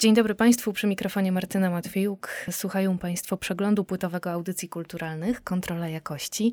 Dzień dobry Państwu, przy mikrofonie Martyna Matwiejuk. Słuchają Państwo przeglądu płytowego audycji kulturalnych Kontrola Jakości.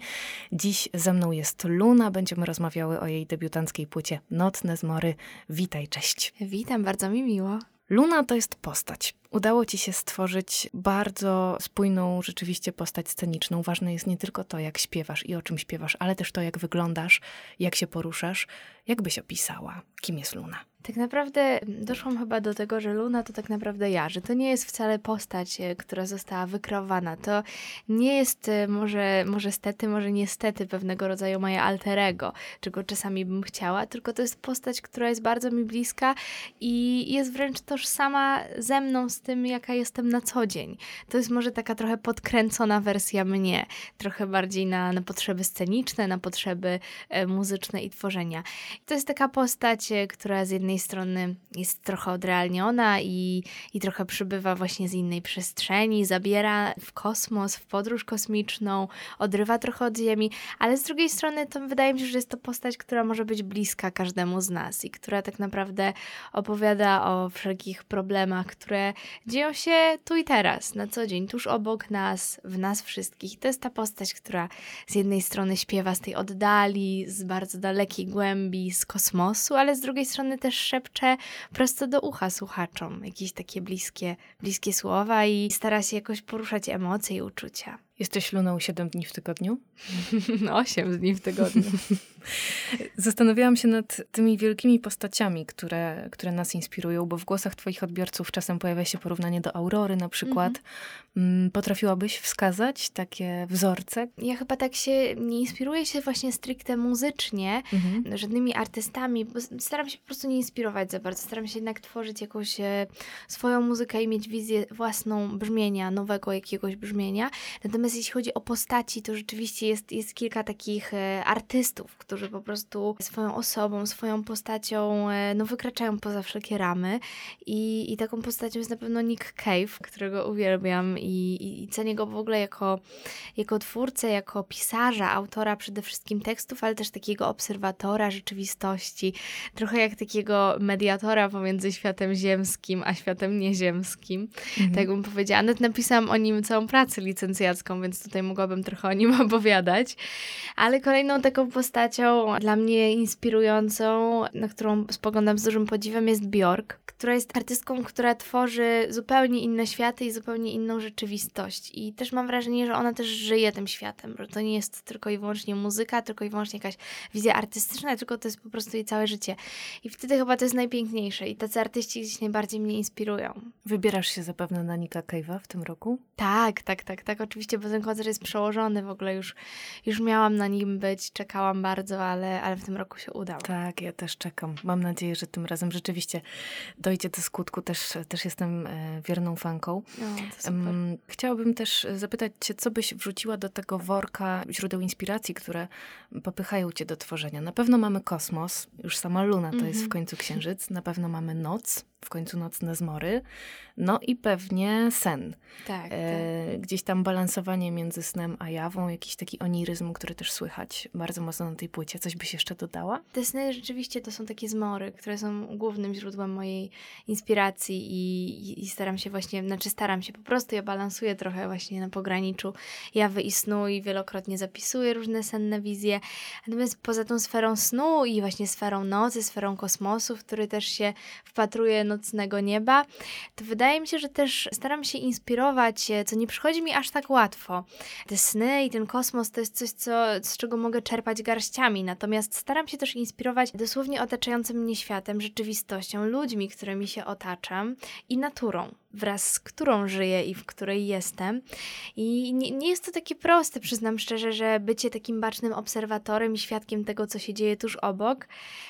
Dziś ze mną jest Luna, będziemy rozmawiały o jej debiutanckiej płycie Nocne Zmory. Witaj, cześć. Witam, bardzo mi miło. Luna to jest postać. Udało ci się stworzyć bardzo spójną rzeczywiście postać sceniczną. Ważne jest nie tylko to, jak śpiewasz i o czym śpiewasz, ale też to, jak wyglądasz, jak się poruszasz. Jak byś opisała, kim jest Luna? Tak naprawdę doszłam chyba do tego, że Luna to tak naprawdę ja, że to nie jest wcale postać, e, która została wykreowana. To nie jest e, może, może stety, może niestety pewnego rodzaju moje alterego, czego czasami bym chciała, tylko to jest postać, która jest bardzo mi bliska i jest wręcz tożsama ze mną z tym, jaka jestem na co dzień. To jest może taka trochę podkręcona wersja mnie, trochę bardziej na, na potrzeby sceniczne, na potrzeby e, muzyczne i tworzenia. To jest taka postać, która z jednej strony jest trochę odrealniona i, i trochę przybywa właśnie z innej przestrzeni, zabiera w kosmos, w podróż kosmiczną, odrywa trochę od Ziemi, ale z drugiej strony to wydaje mi się, że jest to postać, która może być bliska każdemu z nas i która tak naprawdę opowiada o wszelkich problemach, które dzieją się tu i teraz, na co dzień, tuż obok nas, w nas wszystkich. To jest ta postać, która z jednej strony śpiewa z tej oddali, z bardzo dalekiej głębi, z kosmosu, ale z drugiej strony też szepcze prosto do ucha słuchaczom jakieś takie bliskie, bliskie słowa i stara się jakoś poruszać emocje i uczucia. Jesteś Luną 7 dni w tygodniu? Osiem dni w tygodniu. Zastanawiałam się nad tymi wielkimi postaciami, które, które nas inspirują, bo w głosach Twoich odbiorców czasem pojawia się porównanie do Aurory na przykład. Mm, Potrafiłabyś wskazać takie wzorce? Ja chyba tak się nie inspiruję się właśnie stricte muzycznie, Mhm. żadnymi artystami, bo staram się po prostu nie inspirować za bardzo. Staram się jednak tworzyć jakąś e, swoją muzykę i mieć wizję własną brzmienia, nowego jakiegoś brzmienia. Natomiast jeśli chodzi o postaci, to rzeczywiście jest, jest kilka takich e, artystów, którzy po prostu swoją osobą, swoją postacią e, no, wykraczają poza wszelkie ramy. I, I taką postacią jest na pewno Nick Cave, którego uwielbiam i, i, i cenię go w ogóle jako jako twórcę, jako pisarza, autora przede wszystkim tekstów, ale też takiego obserwatora rzeczywistości, trochę jak takiego mediatora pomiędzy światem ziemskim a światem nieziemskim. Tak bym powiedziała. Nawet napisałam o nim całą pracę licencjacką, więc tutaj mogłabym trochę o nim opowiadać. Ale kolejną taką postacią dla mnie inspirującą, na którą spoglądam z dużym podziwem, jest Bjork, która jest artystką, która tworzy zupełnie inne światy i zupełnie inną rzeczywistość. I też mam wrażenie, że ona też żyje tym światem, że to nie jest tylko i wyłącznie muzyka, tylko i wyłącznie jakaś wizja artystyczna, tylko to jest po prostu jej całe życie. I wtedy chyba to jest najpiękniejsze i tacy artyści gdzieś najbardziej mnie inspirują. Wybierasz się zapewne na Nika Cave'a w tym roku? Tak, tak, tak, tak, oczywiście, bo ten koncert jest przełożony w ogóle już, już miałam na nim być, czekałam bardzo, ale, ale w tym roku się udało. Tak, ja też czekam. Mam nadzieję, że tym razem rzeczywiście dojdzie do skutku. Też, też jestem e, wierną fanką. Chciałabym też zapytać Cię, co byś wrzuciła do tego worka źródeł inspiracji, które popychają Cię do tworzenia. Na pewno mamy kosmos, już sama Luna to jest w Mhm. końcu księżyc, na pewno mamy noc, w końcu nocne zmory, no i pewnie sen. tak, tak. E, gdzieś tam balansowanie między snem a jawą, jakiś taki oniryzm, który też słychać bardzo mocno na tej płycie. Coś byś jeszcze dodała? Te sny rzeczywiście to są takie zmory, które są głównym źródłem mojej inspiracji i, i, staram się właśnie, znaczy staram się po prostu, ja balansuję trochę właśnie na pograniczu jawy i snu i wielokrotnie zapisuję różne senne wizje. Natomiast poza tą sferą snu i właśnie sferą nocy, sferą kosmosu, w który też się wpatruję nocnego nieba, to wydaje mi się, że też staram się inspirować, e, co nie przychodzi mi aż tak łatwo. Te sny i ten kosmos to jest coś, co, z czego mogę czerpać garściami, natomiast staram się też inspirować dosłownie otaczającym mnie światem, rzeczywistością, ludźmi, którymi się otaczam i naturą. Wraz z którą żyję i w której jestem. I nie, nie jest to takie proste, przyznam szczerze, że bycie takim bacznym obserwatorem i świadkiem tego, co się dzieje tuż obok,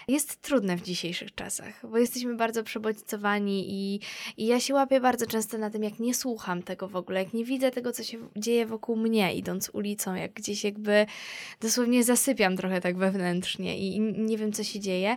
jest trudne w dzisiejszych czasach, bo jesteśmy bardzo przebodźcowani i, i ja się łapię bardzo często na tym, jak nie słucham tego w ogóle, jak nie widzę tego, co się dzieje wokół mnie, idąc ulicą, jak gdzieś jakby dosłownie zasypiam trochę tak wewnętrznie i nie wiem, co się dzieje.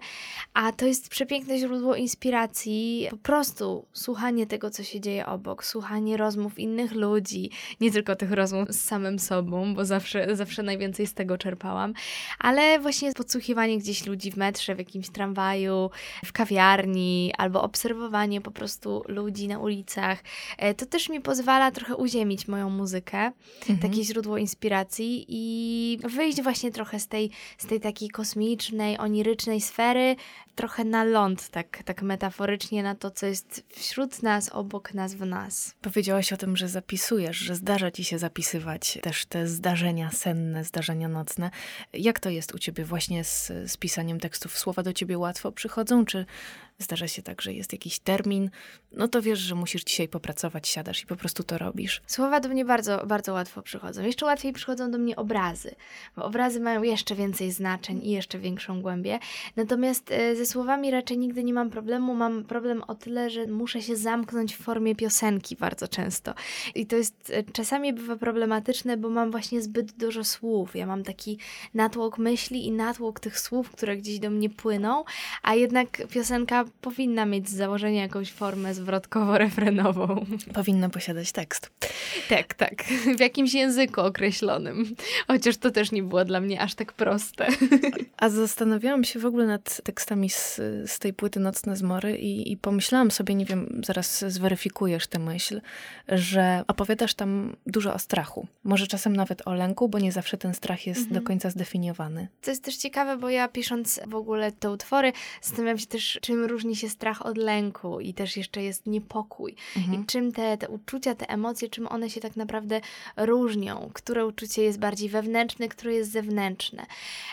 A to jest przepiękne źródło inspiracji, po prostu słuchanie tego, co się dzieje obok, słuchanie rozmów innych ludzi, nie tylko tych rozmów z samym sobą, bo zawsze, zawsze najwięcej z tego czerpałam, ale właśnie podsłuchiwanie gdzieś ludzi w metrze, w jakimś tramwaju, w kawiarni, albo obserwowanie po prostu ludzi na ulicach. E, to też mi pozwala trochę uziemić moją muzykę, mhm. takie źródło inspiracji i wyjść właśnie trochę z tej, z tej takiej kosmicznej, onirycznej sfery, trochę na ląd, tak, tak metaforycznie, na to, co jest wśród nas, obok nas, w nas. Powiedziałaś o tym, że zapisujesz, że zdarza ci się zapisywać też te zdarzenia senne, zdarzenia nocne. Jak to jest u ciebie właśnie z, z pisaniem tekstów? Słowa do ciebie łatwo przychodzą, czy zdarza się tak, że jest jakiś termin, no to wiesz, że musisz dzisiaj popracować, siadasz i po prostu to robisz. Słowa do mnie bardzo, bardzo łatwo przychodzą. Jeszcze łatwiej przychodzą do mnie obrazy, bo obrazy mają jeszcze więcej znaczeń i jeszcze większą głębię. Natomiast e, ze słowami raczej nigdy nie mam problemu. Mam problem o tyle, że muszę się zamknąć w formie piosenki bardzo często. I to jest e, czasami bywa problematyczne, bo mam właśnie zbyt dużo słów. Ja mam taki natłok myśli i natłok tych słów, które gdzieś do mnie płyną, a jednak piosenka powinna mieć z założenia jakąś formę zwrotkowo-refrenową. Powinna posiadać tekst. Tak, tak. W jakimś języku określonym. Chociaż to też nie było dla mnie aż tak proste. A zastanawiałam się w ogóle nad tekstami z, z tej płyty Nocne Zmory i, i pomyślałam sobie, nie wiem, zaraz zweryfikujesz tę myśl, że opowiadasz tam dużo o strachu. Może czasem nawet o lęku, bo nie zawsze ten strach jest mhm. do końca zdefiniowany. To jest też ciekawe, bo ja pisząc w ogóle te utwory, zastanawiam się też, czym różni różni się strach od lęku i też jeszcze jest niepokój. Mhm. I czym te, te uczucia, te emocje, czym one się tak naprawdę różnią. Które uczucie jest bardziej wewnętrzne, które jest zewnętrzne.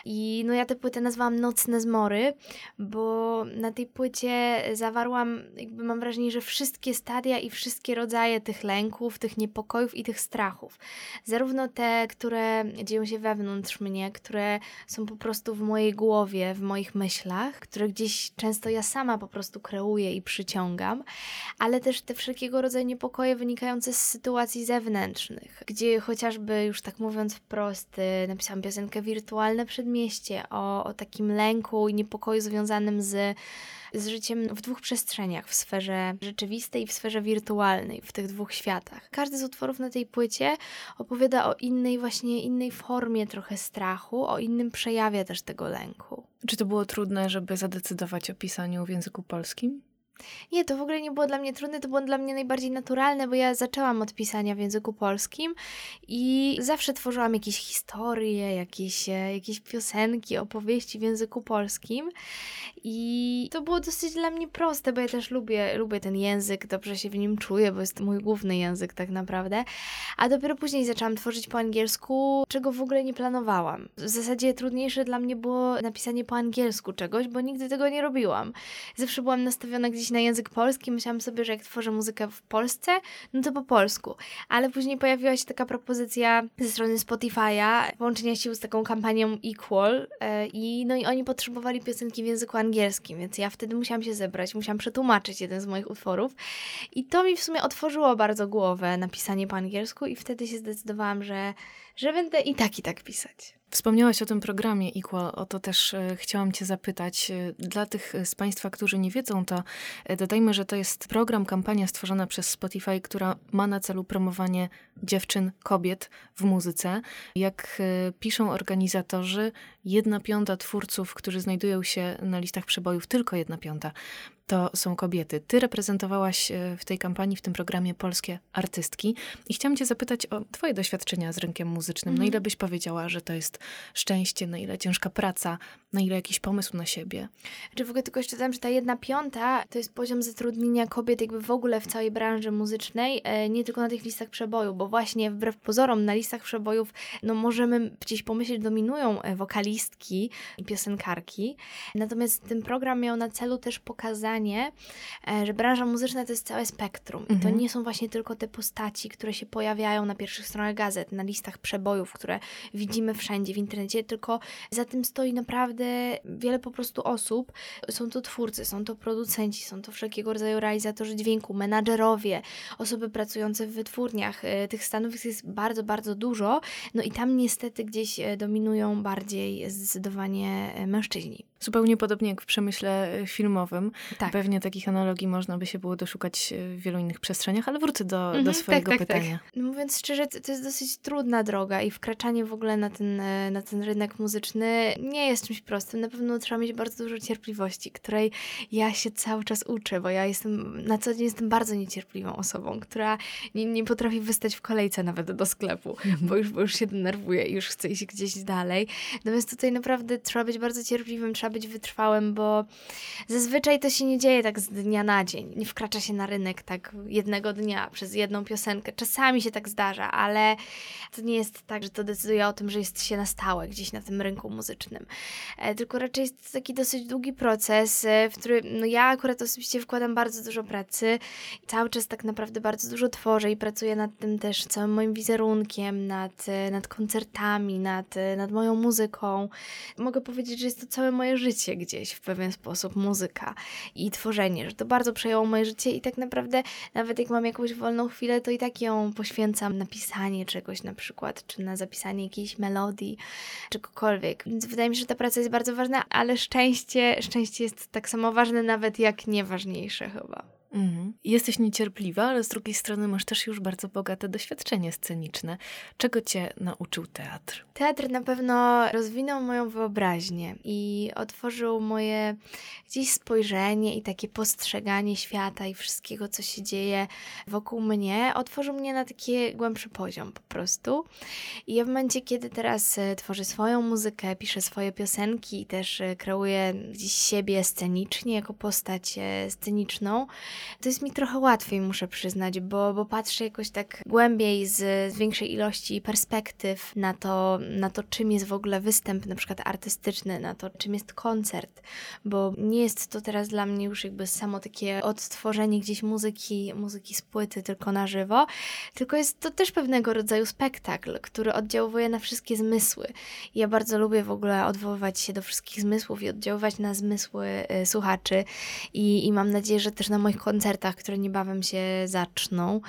I no ja tę płytę nazwałam Nocne Zmory, bo na tej płycie zawarłam, jakby mam wrażenie, że wszystkie stadia i wszystkie rodzaje tych lęków, tych niepokojów i tych strachów. Zarówno te, które dzieją się wewnątrz mnie, które są po prostu w mojej głowie, w moich myślach, które gdzieś często ja sama po prostu kreuję i przyciągam, ale też te wszelkiego rodzaju niepokoje wynikające z sytuacji zewnętrznych, gdzie chociażby, już tak mówiąc wprost, y, napisałam piosenkę Wirtualne Przedmieście o, o takim lęku i niepokoju związanym z z życiem w dwóch przestrzeniach, w sferze rzeczywistej i w sferze wirtualnej, w tych dwóch światach. Każdy z utworów na tej płycie opowiada o innej, właśnie innej formie trochę strachu, o innym przejawie też tego lęku. Czy to było trudne, żeby zadecydować o pisaniu w języku polskim? Nie, to w ogóle nie było dla mnie trudne, to było dla mnie najbardziej naturalne, bo ja zaczęłam od pisania w języku polskim i zawsze tworzyłam jakieś historie, jakieś, e, jakieś piosenki, opowieści w języku polskim i to było dosyć dla mnie proste, bo ja też lubię, lubię ten język, dobrze się w nim czuję, bo jest mój główny język tak naprawdę, a dopiero później zaczęłam tworzyć po angielsku, czego w ogóle nie planowałam. W zasadzie trudniejsze dla mnie było napisanie po angielsku czegoś, bo nigdy tego nie robiłam. Zawsze byłam nastawiona gdzieś na język polski, myślałam sobie, że jak tworzę muzykę w Polsce, no to po polsku. Ale później pojawiła się taka propozycja ze strony Spotify'a połączenia sił z taką kampanią Equal yy, i no i oni potrzebowali piosenki w języku angielskim, więc ja wtedy musiałam się zebrać, musiałam przetłumaczyć jeden z moich utworów i to mi w sumie otworzyło bardzo głowę na pisanie po angielsku i wtedy się zdecydowałam, że, że będę i tak i tak pisać. Wspomniałaś o tym programie Equal, o to też e, chciałam Cię zapytać. E, dla tych z Państwa, którzy nie wiedzą, to e, dodajmy, że to jest program, kampania stworzona przez Spotify, która ma na celu promowanie dziewczyn, kobiet w muzyce. Jak piszą organizatorzy, jedna piąta twórców, którzy znajdują się na listach przebojów, tylko jedna piąta, to są kobiety. Ty reprezentowałaś e, w tej kampanii, w tym programie polskie artystki i chciałam cię zapytać o twoje doświadczenia z rynkiem muzycznym. Mm. Na ile byś powiedziała, że to jest szczęście, na ile ciężka praca, na ile jakiś pomysł na siebie? Czy w ogóle tylko jeszcze dodam, że ta jedna piąta to jest poziom zatrudnienia kobiet jakby w ogóle w całej branży muzycznej, e, nie tylko na tych listach przeboju, bo właśnie wbrew pozorom na listach przebojów no możemy gdzieś pomyśleć, dominują e, wokalisty, wokalistki i piosenkarki. Natomiast ten program miał na celu też pokazanie, e, że branża muzyczna to jest całe spektrum. I to Mhm. nie są właśnie tylko te postaci, które się pojawiają na pierwszych stronach gazet, na listach przebojów, które widzimy wszędzie w internecie, tylko za tym stoi naprawdę wiele po prostu osób. Są to twórcy, są to producenci, są to wszelkiego rodzaju realizatorzy dźwięku, menadżerowie, osoby pracujące w wytwórniach. E, Tych stanowisk jest bardzo, bardzo dużo. No i tam niestety gdzieś e, dominują bardziej zdecydowanie e, mężczyźni. Zupełnie podobnie jak w przemyśle e, filmowym. Tak. Pewnie takich analogii można by się było doszukać e, w wielu innych przestrzeniach, ale wrócę do, do Mhm, swojego tak, tak, tak. pytania. No Mówiąc szczerze, to jest dosyć trudna droga i wkraczanie w ogóle na ten, e, na ten rynek muzyczny nie jest czymś prostym. Na pewno trzeba mieć bardzo dużo cierpliwości, której ja się cały czas uczę, bo ja jestem, na co dzień jestem bardzo niecierpliwą osobą, która nie, nie potrafi wystać w kolejce nawet do sklepu, bo już, bo już się denerwuje i już chce iść gdzieś dalej. Natomiast tutaj naprawdę trzeba być bardzo cierpliwym, trzeba być wytrwałym, bo zazwyczaj to się nie dzieje tak z dnia na dzień. Nie wkracza się na rynek tak jednego dnia przez jedną piosenkę. Czasami się tak zdarza, ale to nie jest tak, że to decyduje o tym, że jest się na stałe gdzieś na tym rynku muzycznym. E, tylko raczej jest to taki dosyć długi proces, e, w który no ja akurat osobiście wkładam bardzo dużo pracy. Cały czas tak naprawdę bardzo dużo tworzę i pracuję nad tym też całym moim wizerunkiem, nad, e, nad koncertami, nad, nad moją muzyką. Mogę powiedzieć, że jest to całe moje życie gdzieś w pewien sposób, muzyka i tworzenie, że to bardzo przejęło moje życie i tak naprawdę nawet jak mam jakąś wolną chwilę, to i tak ją poświęcam na pisanie czegoś na przykład, czy na zapisanie jakiejś melodii, czegokolwiek. Więc wydaje mi się, że ta praca jest bardzo ważna, ale szczęście, szczęście jest tak samo ważne nawet jak nieważniejsze chyba. Mhm. Jesteś niecierpliwa, ale z drugiej strony masz też już bardzo bogate doświadczenie sceniczne. Czego cię nauczył teatr? Teatr na pewno rozwinął moją wyobraźnię i otworzył moje gdzieś spojrzenie i takie postrzeganie świata i wszystkiego, co się dzieje wokół mnie. Otworzył mnie na taki głębszy poziom po prostu. I ja w momencie, kiedy teraz e, tworzę swoją muzykę, piszę swoje piosenki i też e, kreuję gdzieś siebie scenicznie, jako postać e, sceniczną, to jest mi trochę łatwiej, muszę przyznać, bo, bo patrzę jakoś tak głębiej z, z większej ilości perspektyw na to, na to, czym jest w ogóle występ, na przykład artystyczny, na to, czym jest koncert, bo nie jest to teraz dla mnie już jakby samo takie odtworzenie gdzieś muzyki, muzyki z płyty tylko na żywo, tylko jest to też pewnego rodzaju spektakl, który oddziałuje na wszystkie zmysły. Ja bardzo lubię w ogóle odwoływać się do wszystkich zmysłów i oddziaływać na zmysły y, słuchaczy i, i mam nadzieję, że też na moich koncertach, które niebawem się zaczną,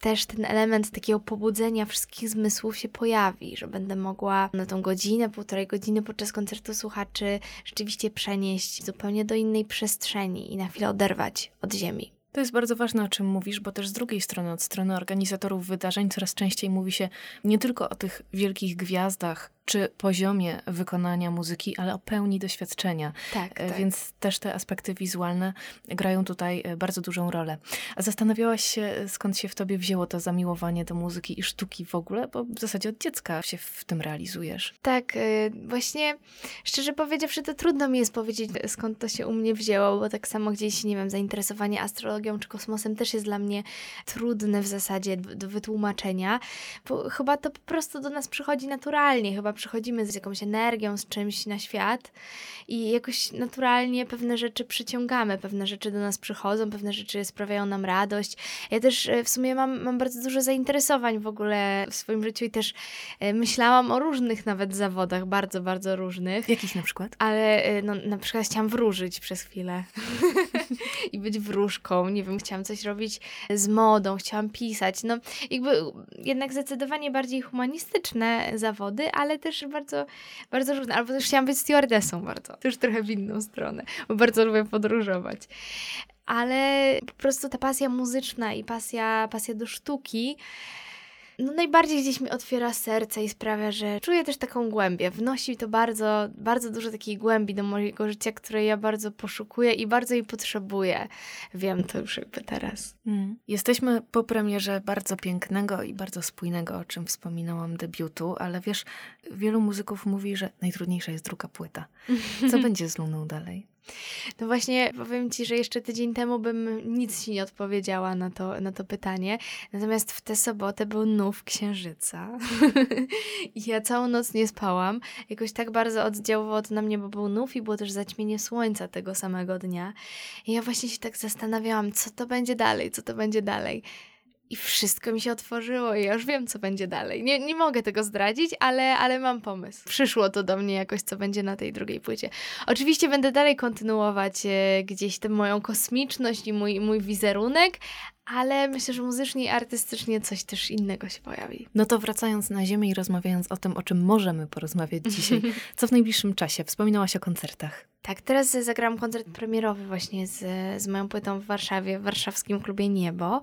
też ten element takiego pobudzenia wszystkich zmysłów się pojawi, że będę mogła na tą godzinę, półtorej godziny podczas koncertu słuchaczy rzeczywiście przenieść zupełnie do innej przestrzeni i na chwilę oderwać od ziemi. To jest bardzo ważne, o czym mówisz, bo też z drugiej strony, od strony organizatorów wydarzeń, coraz częściej mówi się nie tylko o tych wielkich gwiazdach czy poziomie wykonania muzyki, ale o pełni doświadczenia. Tak, E, tak. Więc też te aspekty wizualne grają tutaj e, bardzo dużą rolę. A zastanawiałaś się, e, skąd się w tobie wzięło to zamiłowanie do muzyki i sztuki w ogóle, bo w zasadzie od dziecka się w tym realizujesz. Tak, właśnie szczerze powiedziawszy, to trudno mi jest powiedzieć, skąd to się u mnie wzięło, bo tak samo gdzieś, nie wiem, zainteresowanie astrologią czy kosmosem też jest dla mnie trudne w zasadzie do wytłumaczenia, bo chyba to po prostu do nas przychodzi naturalnie, chyba przychodzimy z jakąś energią, z czymś na świat i jakoś naturalnie pewne rzeczy przyciągamy, pewne rzeczy do nas przychodzą, pewne rzeczy sprawiają nam radość. Ja też e, w sumie mam, mam bardzo dużo zainteresowań w ogóle w swoim życiu i też e, myślałam o różnych nawet zawodach, bardzo, bardzo różnych. Jakich na przykład? Ale e, no, na przykład chciałam wróżyć przez chwilę i być wróżką. Nie wiem, chciałam coś robić z modą, chciałam pisać. No, jakby jednak zdecydowanie bardziej humanistyczne zawody, ale też bardzo, bardzo różne. Albo też chciałam być stewardessą bardzo. To już trochę w inną stronę, bo bardzo lubię podróżować. Ale po prostu ta pasja muzyczna i pasja, pasja do sztuki no najbardziej gdzieś mi otwiera serce i sprawia, że czuję też taką głębię. Wnosi to bardzo, bardzo dużo takiej głębi do mojego życia, której ja bardzo poszukuję i bardzo jej potrzebuję. Wiem to już jakby teraz. Mm. Jesteśmy po premierze bardzo pięknego i bardzo spójnego, o czym wspominałam, debiutu, ale wiesz, wielu muzyków mówi, że najtrudniejsza jest druga płyta. Co będzie z Luną dalej? No właśnie, powiem Ci, że jeszcze tydzień temu bym nic Ci nie odpowiedziała na to, na to pytanie. Natomiast w tę sobotę był nów księżyca. I ja całą noc nie spałam. Jakoś tak bardzo oddziaływało to na mnie, bo był nów i było też zaćmienie słońca tego samego dnia. I ja właśnie się tak zastanawiałam, co to będzie dalej, co to będzie dalej. I wszystko mi się otworzyło i ja już wiem, co będzie dalej. Nie, nie mogę tego zdradzić, ale, ale mam pomysł. Przyszło to do mnie jakoś, co będzie na tej drugiej płycie. Oczywiście będę dalej kontynuować e, gdzieś tę moją kosmiczność i mój, mój wizerunek, ale myślę, że muzycznie i artystycznie coś też innego się pojawi. No to wracając na ziemię i rozmawiając o tym, o czym możemy porozmawiać dzisiaj, co w najbliższym czasie? Wspominałaś o koncertach. Tak, teraz zagrałam koncert premierowy właśnie z, z moją płytą w Warszawie, w warszawskim klubie Niebo.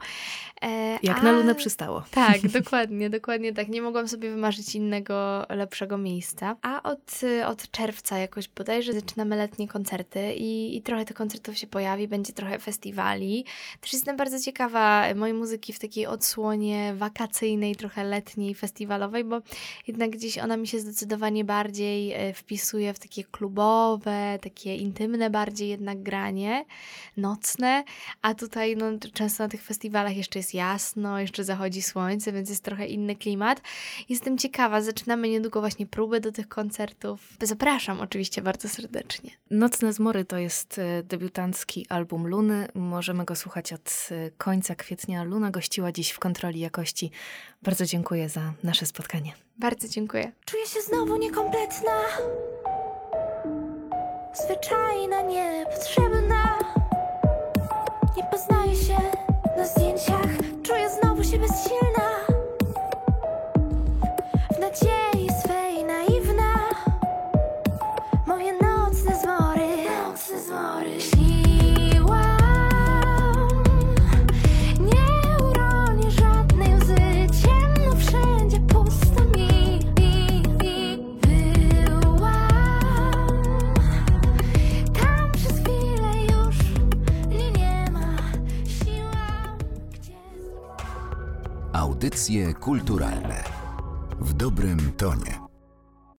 E, Jak a... na lunę przystało. Tak, dokładnie, dokładnie tak. Nie mogłam sobie wymarzyć innego, lepszego miejsca. A od, od czerwca jakoś bodajże zaczynamy letnie koncerty i, i trochę tych koncertów się pojawi, będzie trochę festiwali. Też jestem bardzo ciekawa mojej muzyki w takiej odsłonie wakacyjnej, trochę letniej, festiwalowej, bo jednak gdzieś ona mi się zdecydowanie bardziej e, wpisuje w takie klubowe, takie intymne bardziej jednak granie, nocne, a tutaj no, często na tych festiwalach jeszcze jest jasno, jeszcze zachodzi słońce, więc jest trochę inny klimat. Jestem ciekawa, zaczynamy niedługo właśnie próby do tych koncertów. Zapraszam oczywiście bardzo serdecznie. Nocne Zmory to jest e, debiutancki album Luny. Możemy go słuchać od e, końca kwietnia. Luna gościła dziś w kontroli jakości. Bardzo dziękuję za nasze spotkanie. Bardzo dziękuję. Czuję się znowu niekompletna zwyczajna, niepotrzebna. Nie poznaję się na zdjęciach. Czuję znowu się bezsilna kulturalne w dobrym tonie.